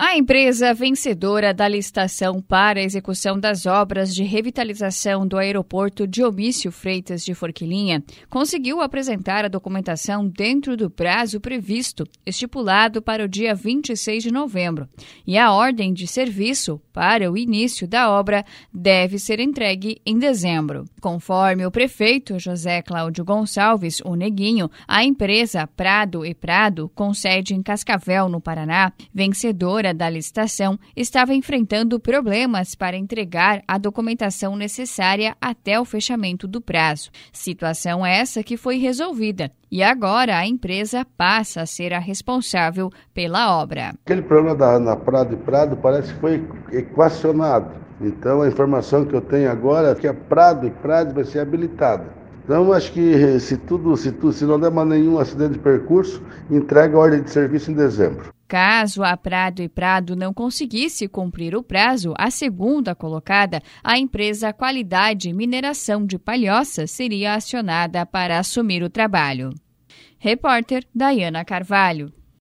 A empresa vencedora da licitação para a execução das obras de revitalização do aeroporto Diomício Freitas de Forquilinha conseguiu apresentar a documentação dentro do prazo previsto, estipulado para o dia 26 de novembro, e a ordem de serviço para o início da obra deve ser entregue em dezembro. Conforme o prefeito José Cláudio Gonçalves, o Neguinho, a empresa Prado e Prado, com sede em Cascavel, no Paraná, vencedora da licitação estava enfrentando problemas para entregar a documentação necessária até o fechamento do prazo. Situação essa que foi resolvida e agora a empresa passa a ser a responsável pela obra. Aquele problema da Prado e Prado parece que foi equacionado. Então a informação que eu tenho agora é que a Prado e Prado vai ser habilitada. Então, acho que se tudo, se tudo, se não der mais nenhum acidente de percurso, entrega a ordem de serviço em dezembro. Caso a Prado e Prado não conseguisse cumprir o prazo, a segunda colocada, a empresa Qualidade Mineração de Palhoça, seria acionada para assumir o trabalho. Repórter Dayana Carvalho.